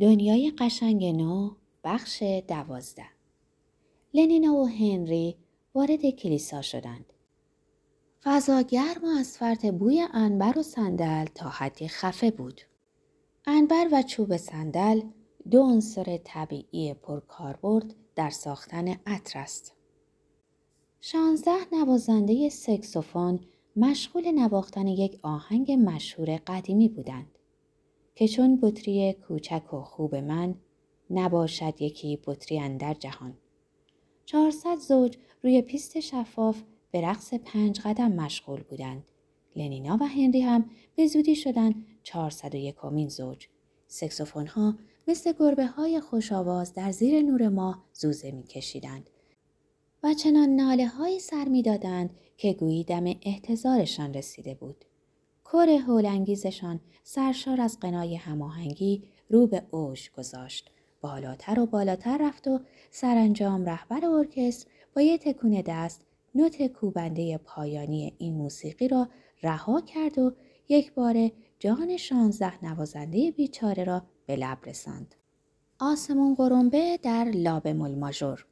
دنیای قشنگ نو بخش دوازده لنینا و هنری وارد کلیسا شدند. فضا گرم و از فرط بوی انبر و صندل تا حدی خفه بود. انبر و چوب صندل دو عنصر طبیعی پرکاربرد در ساختن عطر است. شانزده نوازنده سکسوفون مشغول نواختن یک آهنگ مشهور قدیمی بودند که چون بطری کوچک و خوب من نباشد یکی بطری در جهان. چهارصد زوج روی پیست شفاف به رقص پنج قدم مشغول بودند. لنینا و هنری هم به زودی شدن چهارصد و یکمین زوج. سکسوفون ها مثل گربه های خوش آواز در زیر نور ماه زوزه می کشیدند و چنان ناله های سر می دادند که گویی دم احتضارشان رسیده بود. کور هولانگیزشان سرشار از قنای هماهنگی رو به اوج گذاشت. بالاتر و بالاتر رفت و سرانجام رهبر ارکستر با یه تکون دست نوت کوبنده پایانی این موسیقی را رها کرد و یک بار جان شانزده نوازنده بیچاره را به لب رساند. آسمون قرنبه در لاب ماژور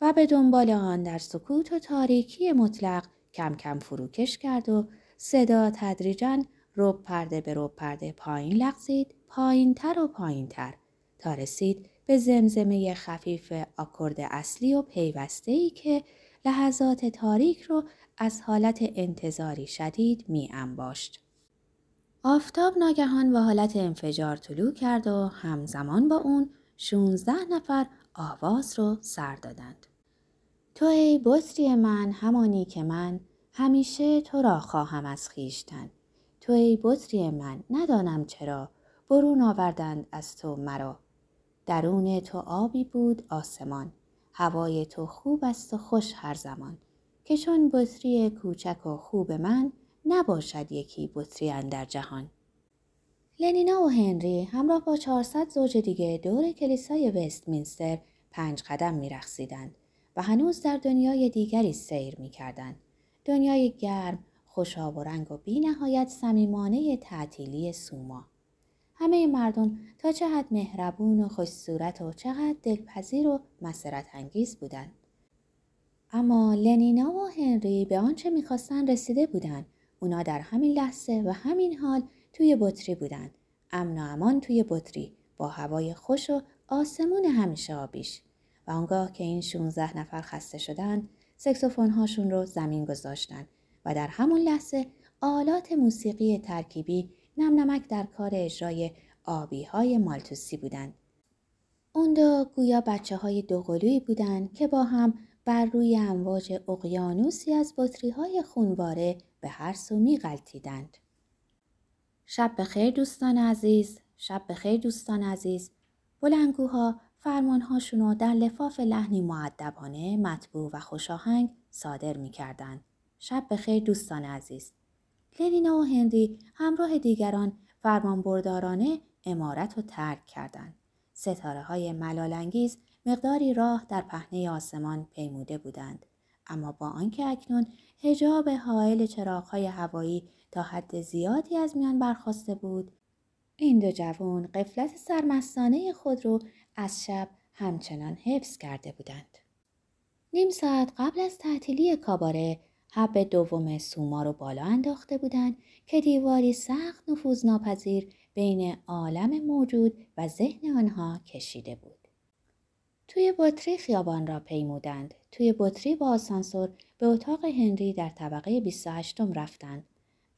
و به دنبال آن در سکوت و تاریکی مطلق کم کم فروکش کرد و صدا تدریجا رب پرده به رب پرده پایین لغزید پایین تر و پایین تر تا رسید به زمزمه خفیف آکورد اصلی و پیوسته ای که لحظات تاریک رو از حالت انتظاری شدید می انباشت. آفتاب ناگهان و حالت انفجار طلوع کرد و همزمان با اون 16 نفر آواز رو سر دادند. تو ای بطری من همانی که من همیشه تو را خواهم از خیشتن. تو ای بطری من ندانم چرا برون آوردند از تو مرا. درون تو آبی بود آسمان. هوای تو خوب است و خوش هر زمان. که چون بطری کوچک و خوب من نباشد یکی بطری در جهان. لنینا و هنری همراه با 400 زوج دیگه دور کلیسای وستمینستر پنج قدم میرخصیدند و هنوز در دنیای دیگری سیر می‌کردند. دنیای گرم، خوشاب و رنگ و بی نهایت سمیمانه تعطیلی سوما. همه مردم تا چه حد مهربون و خوش صورت و چقدر دلپذیر و مسرت انگیز بودند. اما لنینا و هنری به آنچه می‌خواستن رسیده بودند. اونا در همین لحظه و همین حال توی بطری بودند. امن و امان توی بطری با هوای خوش و آسمون همیشه آبیش. و آنگاه که این 16 نفر خسته شدند سکسوفون هاشون رو زمین گذاشتن و در همون لحظه آلات موسیقی ترکیبی نم نمک در کار اجرای آبی های مالتوسی بودند. اون دو گویا بچه های دوقلویی بودند که با هم بر روی امواج اقیانوسی از بطری های خونواره به هر سو می غلطیدند. شب بخیر دوستان عزیز، شب بخیر دوستان عزیز. بلنگوها فرمانهاشون رو در لفاف لحنی معدبانه مطبوع و خوشاهنگ صادر می کردن. شب بخیر دوستان عزیز. لنینا و هنری همراه دیگران فرمانبردارانه امارت رو ترک کردند. ستاره های ملالانگیز مقداری راه در پهنه آسمان پیموده بودند. اما با آنکه اکنون هجاب حائل چراغهای هوایی تا حد زیادی از میان برخواسته بود این دو جوان قفلت سرمستانه خود رو از شب همچنان حفظ کرده بودند. نیم ساعت قبل از تعطیلی کاباره حب دوم سوما رو بالا انداخته بودند که دیواری سخت نفوذناپذیر بین عالم موجود و ذهن آنها کشیده بود. توی بطری خیابان را پیمودند. توی بطری با آسانسور به اتاق هنری در طبقه 28 رفتند.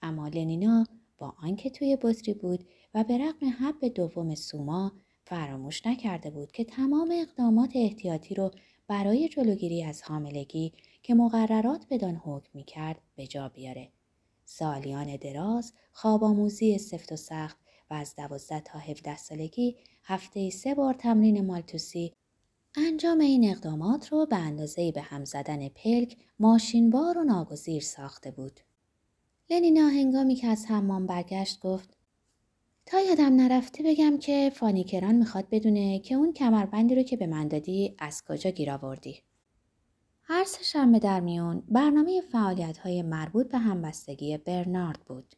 اما لنینا با آنکه توی بطری بود و به رغم حب دوم سوما فراموش نکرده بود که تمام اقدامات احتیاطی رو برای جلوگیری از حاملگی که مقررات بدان حکم می کرد به جا بیاره. سالیان دراز خواب آموزی سفت و سخت و از دوازده تا 17 سالگی هفته سه بار تمرین مالتوسی انجام این اقدامات رو به اندازه به هم زدن پلک ماشینبار و ناگزیر ساخته بود. لنینا هنگامی که از حمام برگشت گفت تا یادم نرفته بگم که فانیکران می‌خواد بدونه که اون کمربندی رو که به من دادی از کجا گیر آوردی. هر سه شنبه در میون برنامه فعالیت های مربوط به همبستگی برنارد بود.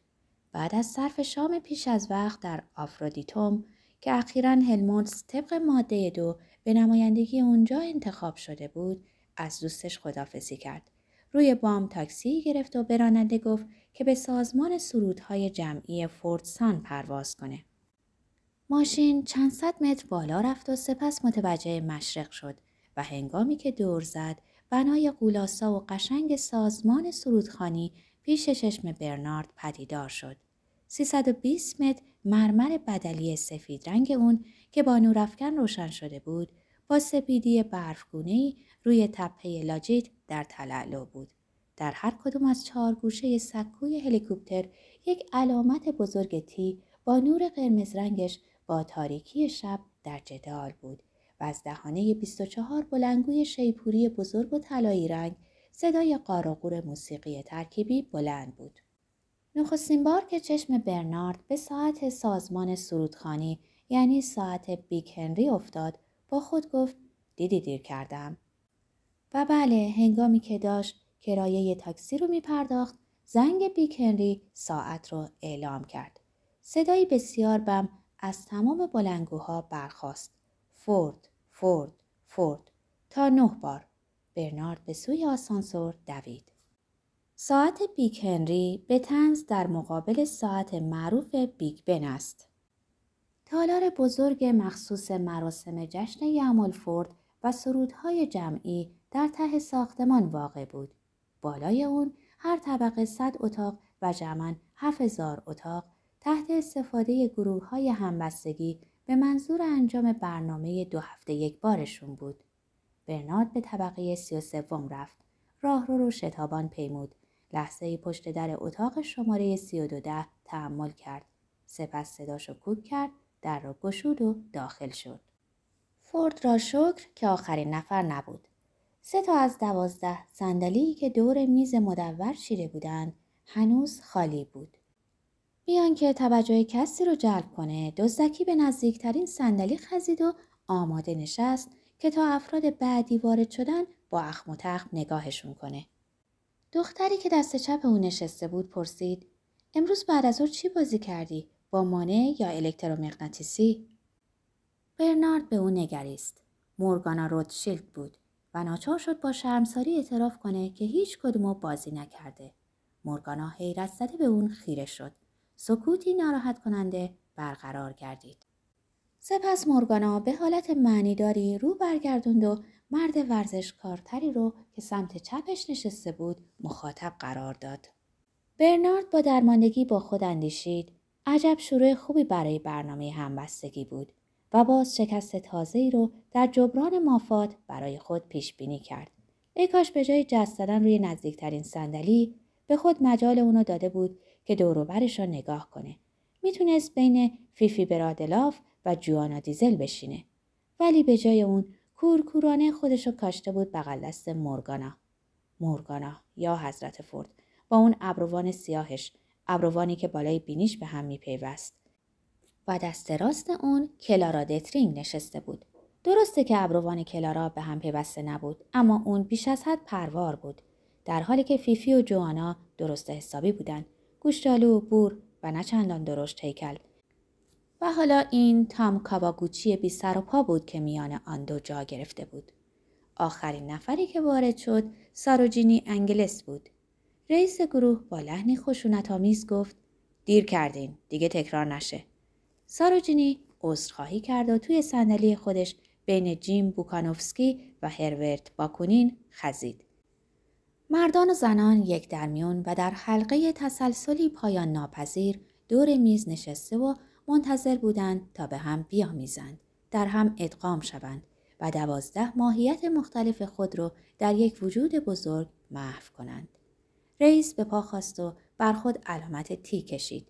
بعد از صرف شام پیش از وقت در آفرودیتوم که اخیرا هلموندز طبق ماده دو به نمایندگی اونجا انتخاب شده بود از دوستش خدافزی کرد. روی بام تاکسی گرفت و به راننده گفت که به سازمان سرودهای جمعی فورتسان پرواز کنه. ماشین چند صد متر بالا رفت و سپس متوجه مشرق شد و هنگامی که دور زد بنای قولاسا و قشنگ سازمان سرودخانی پیش چشم برنارد پدیدار شد. 320 متر مرمر بدلی سفید رنگ اون که با نورافکن روشن شده بود با سپیدی برفگونهی روی تپه لاجیت در تلالو بود. در هر کدوم از چهار گوشه سکوی هلیکوپتر یک علامت بزرگ تی با نور قرمز رنگش با تاریکی شب در جدال بود و از دهانه 24 بلنگوی شیپوری بزرگ و طلایی رنگ صدای قارقور موسیقی ترکیبی بلند بود. نخستین بار که چشم برنارد به ساعت سازمان سرودخوانی یعنی ساعت بیگ هنری افتاد با خود گفت دیدی دیر کردم و بله هنگامی که داشت کرایه تاکسی رو می پرداخت زنگ بیگ هنری ساعت رو اعلام کرد. صدایی بسیار بم از تمام بلنگوها برخاست. فورد فورد فورد. تا نه بار. برنارد به سوی آسانسور دوید. ساعت بیگ هنری به طنز در مقابل ساعت معروف بیگ بن است. تالار بزرگ مخصوص مراسم جشن یوم الفورد و سرودهای جمعی در ته ساختمان واقع بود. بالای اون هر طبقه صد اتاق و جمعا هفت اتاق تحت استفاده گروه های همبستگی به منظور انجام برنامه دو هفته یک بارشون بود. برنارد به طبقه سی و سوم رفت. راه رو شتابان پیمود. لحظه پشت در اتاق شماره سی و دو ده تحمل کرد. سپس صداشو کوک کرد در را گشود و داخل شد. فورد را شکر که آخرین نفر نبود. سه تا از دوازده صندلی که دور میز مدور چیده بودند هنوز خالی بود. بیان که توجه کسی رو جلب کنه دزدکی به نزدیکترین صندلی خزید و آماده نشست که تا افراد بعدی وارد شدن با اخم و تخم نگاهشون کنه. دختری که دست چپ او نشسته بود پرسید امروز بعد از چی بازی کردی؟ با مانع یا الکترومغناطیسی؟ برنارد به او نگریست. مورگانا روتشیلد بود و ناچار شد با شرمساری اعتراف کنه که هیچ کدومو بازی نکرده. مورگانا حیرت زده به اون خیره شد. سکوتی ناراحت کننده برقرار گردید. سپس مورگانا به حالت معنیداری رو برگردوند و مرد ورزشکارتری رو که سمت چپش نشسته بود مخاطب قرار داد. برنارد با درماندگی با خود اندیشید عجب شروع خوبی برای برنامه همبستگی بود و باز شکست تازه‌ای رو در جبران مافات برای خود پیش بینی کرد. ای کاش به جای جست روی نزدیکترین صندلی به خود مجال اونو داده بود که دوروبرش رو نگاه کنه. می‌تونست بین فیفی برادلاف و جوانا دیزل بشینه. ولی به جای اون کورکورانه خودشو کاشته بود بغل دست مورگانا. مورگانا یا حضرت فورد با اون ابروان سیاهش ابروانی که بالای بینیش به هم میپیوست و دست راست اون کلارا دترینگ نشسته بود درسته که ابروان کلارا به هم پیوسته نبود اما اون بیش از حد پروار بود در حالی که فیفی و جوانا درست حسابی بودن گوشتالو بور و نه چندان درشت هیکل و حالا این تام کاواگوچی بی سر و پا بود که میان آن دو جا گرفته بود. آخرین نفری که وارد شد ساروجینی انگلس بود. رئیس گروه با لحنی خشونت آمیز گفت دیر کردین دیگه تکرار نشه. ساروجینی عذرخواهی کرد و توی صندلی خودش بین جیم بوکانوفسکی و هرورت باکونین خزید. مردان و زنان یک درمیون و در حلقه تسلسلی پایان ناپذیر دور میز نشسته و منتظر بودند تا به هم بیامیزند. در هم ادغام شوند و دوازده ماهیت مختلف خود را در یک وجود بزرگ محو کنند. رئیس به پا خواست و بر خود علامت تی کشید.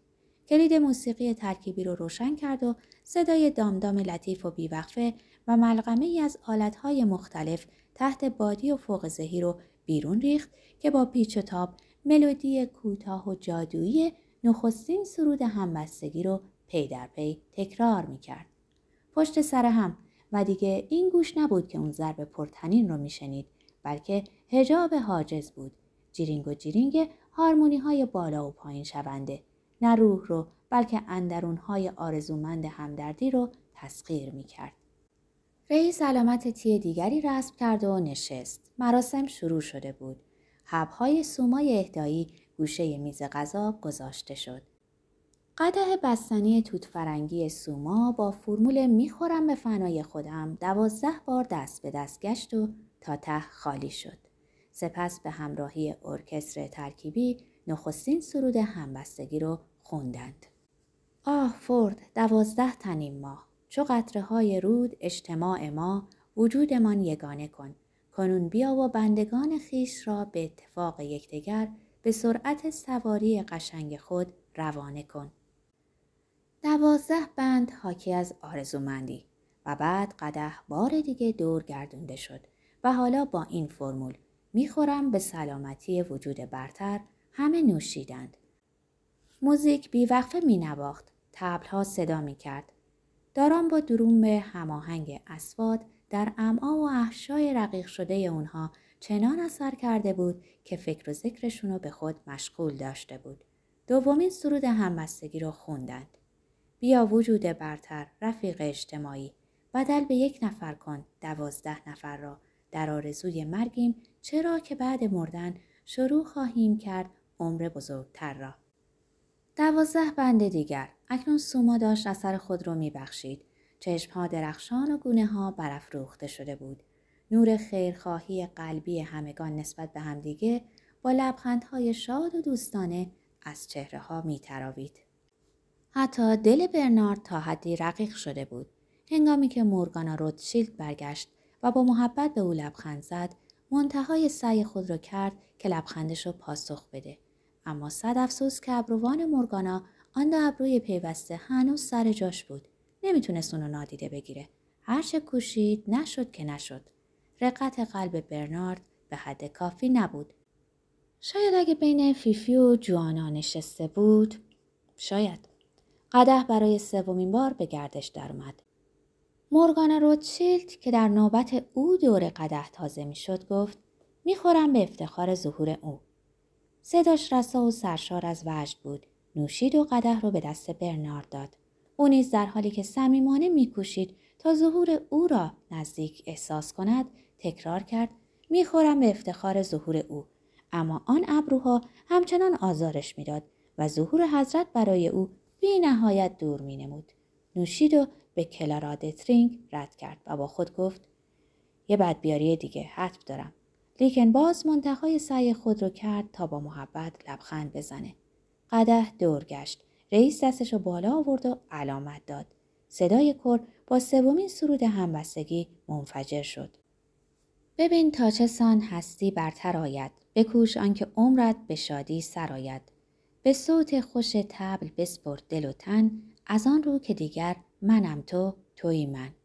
کلید موسیقی ترکیبی رو روشن کرد و صدای دام‌دام لطیف و بیوقفه و ملغمه ای از آلتهای مختلف تحت بادی و فوق زهی رو بیرون ریخت که با پیچ و تاب ملودی کوتاه و جادویی نخستین سرود همبستگی رو پی در پی تکرار می کرد. پشت سر هم و دیگه این گوش نبود که اون ضرب پرتنین رو میشنید بلکه هجاب حاجز بود جیرینگ و جیرینگ هارمونی های بالا و پایین شونده نه روح رو بلکه اندرونهای آرزومند همدردی رو تسخیر می کرد. رئیس علامت تی دیگری رسم کرد و نشست. مراسم شروع شده بود. حبهای سومای اهدایی گوشه میز غذا گذاشته شد. قده بستنی توت فرنگی سوما با فرمول می‌خورم به فنای خودم دوازده بار دست به دست گشت و تا ته خالی شد. سپس به همراهی ارکستر ترکیبی نخستین سرود همبستگی رو خوندند. آه فورد دوازده تنیم ما چو قطره های رود اجتماع ما وجودمان یگانه کن کنون بیا و بندگان خیش را به اتفاق یکدیگر به سرعت سواری قشنگ خود روانه کن. دوازده بند حاکی از آرزومندی و بعد قده بار دیگه دور گردونده شد و حالا با این فرمول می‌خورم به سلامتی وجود برتر همه نوشیدند. موزیک بیوقفه می نواخت. تبلها صدا می کرد. داران با دروم به هماهنگ اسواد در امعا و احشای رقیق شده اونها چنان اثر کرده بود که فکر و ذکرشون رو به خود مشغول داشته بود. دومین سرود همبستگی رو خوندند. بیا وجود برتر رفیق اجتماعی بدل به یک نفر کن دوازده نفر را در آرزوی مرگیم چرا که بعد مردن شروع خواهیم کرد عمر بزرگتر را دوازده بند دیگر اکنون سوما داشت اثر خود را میبخشید چشمها درخشان و گونه ها برافروخته شده بود نور خیرخواهی قلبی همگان نسبت به همدیگه با لبخندهای شاد و دوستانه از چهره ها می تراوید. حتی دل برنارد تا حدی رقیق شده بود. هنگامی که مورگانا روتشیلد برگشت و با محبت به او لبخند زد، منتهای سعی خود را کرد که لبخندش را پاسخ بده. اما صد افسوس که ابروان مورگانا آن دو ابروی پیوسته هنوز سر جاش بود. نمی‌تونست اونو نادیده بگیره. هرچه کوشید نشد که نشد. رقت قلب برنارد به حد کافی نبود. شاید اگه بین فیفی و جوانا نشسته بود شاید قده برای سومین بار به گردش درآمد مورگانا روتشیلد که در نوبت او دور قده تازه می‌شد گفت می‌خورم به افتخار ظهور او. صداش رسا و سرشار از وجد بود. نوشید و قده رو به دست برنارد داد. او نیز در حالی که صمیمانه میکوشید تا ظهور او را نزدیک احساس کند تکرار کرد می‌خورم به افتخار ظهور او. اما آن ابروها همچنان آزارش می‌داد و ظهور حضرت برای او بی نهایت دور می نمود. نوشید و به کلارا دترینگ رد کرد و با خود گفت یه بدبیاری دیگه حتم دارم. لیکن باز منتهای سعی خود رو کرد تا با محبت لبخند بزنه. قده دور گشت. رئیس دستش رو بالا آورد و علامت داد. صدای کر با سومین سرود همبستگی منفجر شد. ببین تا چه سان هستی برتر آید. بکوش آنکه عمرت به شادی سرآید. به صوت خوش تبل بسپرد دل و تن از آن رو که دیگر منم تو توی من.